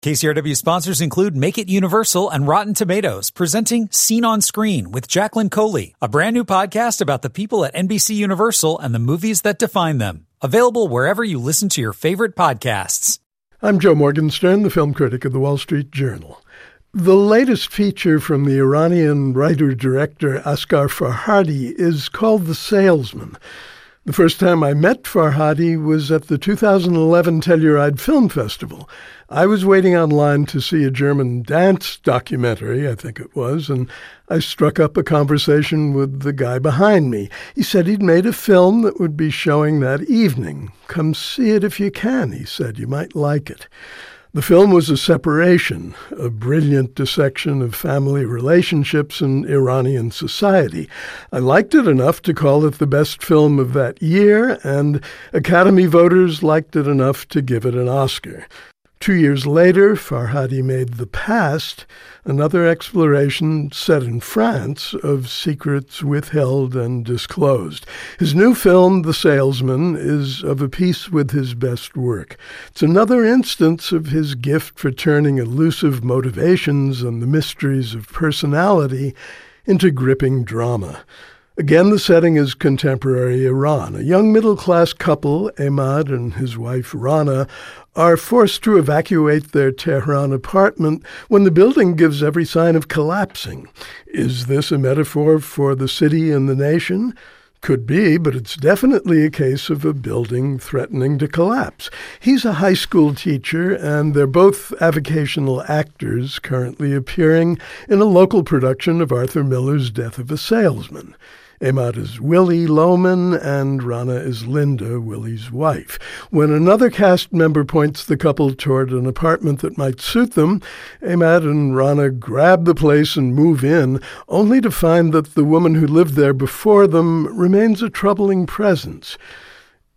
KCRW sponsors include Make It Universal and Rotten Tomatoes, presenting Scene on Screen with Jacqueline Coley, a brand new podcast about the people at NBC Universal and the movies that define them. Available wherever you listen to your favorite podcasts. I'm Joe Morgenstern, the film critic of the Wall Street Journal. The latest feature from the Iranian writer director Asghar Farhadi is called The Salesman. The first time I met Farhadi was at the 2011 Telluride Film Festival. I was waiting online to see a German dance documentary, I think it was, and I struck up a conversation with the guy behind me. He said he'd made a film that would be showing that evening. Come see it if you can, he said. You might like it. The film was a separation, a brilliant dissection of family relationships in Iranian society. I liked it enough to call it the best film of that year, and Academy voters liked it enough to give it an Oscar. Two years later, Farhadi made The Past, another exploration set in France of secrets withheld and disclosed. His new film, The Salesman, is of a piece with his best work. It's another instance of his gift for turning elusive motivations and the mysteries of personality into gripping drama. Again, the setting is contemporary Iran. A young middle class couple, Emad and his wife Rana, are forced to evacuate their Tehran apartment when the building gives every sign of collapsing. Is this a metaphor for the city and the nation? Could be, but it's definitely a case of a building threatening to collapse. He's a high school teacher, and they're both avocational actors currently appearing in a local production of Arthur Miller's Death of a Salesman. Emad is Willy Loman, and Rana is Linda, Willy's wife. When another cast member points the couple toward an apartment that might suit them, Emad and Rana grab the place and move in, only to find that the woman who lived there before them remains a troubling presence.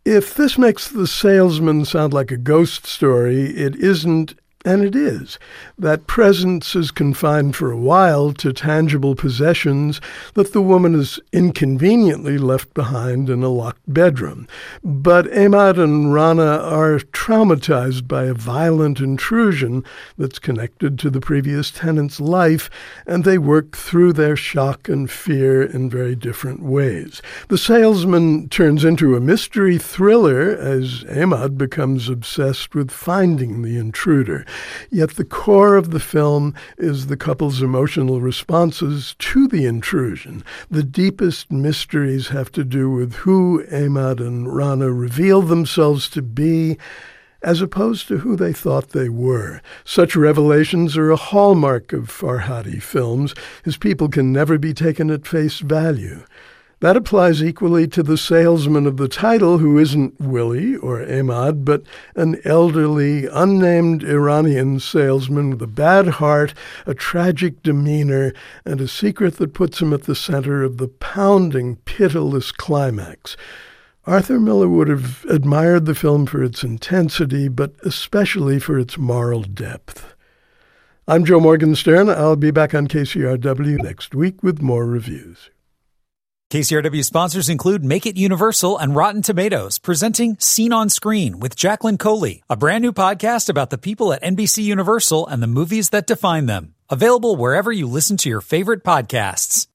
If this makes the salesman sound like a ghost story, it isn't and it is. That presence is confined for a while to tangible possessions that the woman is inconveniently left behind in a locked bedroom. But Emad and Rana are traumatized by a violent intrusion that's connected to the previous tenant's life, and they work through their shock and fear in very different ways. The salesman turns into a mystery thriller as Emad becomes obsessed with finding the intruder. Yet the core of the film is the couple's emotional responses to the intrusion. The deepest mysteries have to do with who Emad and Rana reveal themselves to be as opposed to who they thought they were. Such revelations are a hallmark of Farhadi films. His people can never be taken at face value. That applies equally to the salesman of the title, who isn't Willy or Emad, but an elderly, unnamed Iranian salesman with a bad heart, a tragic demeanor, and a secret that puts him at the center of the pounding, pitiless climax. Arthur Miller would have admired the film for its intensity, but especially for its moral depth. I'm Joe Morgenstern. I'll be back on KCRW next week with more reviews. KCRW sponsors include Make It Universal and Rotten Tomatoes, presenting Scene on Screen with Jacqueline Coley, a brand new podcast about the people at NBC Universal and the movies that define them. Available wherever you listen to your favorite podcasts.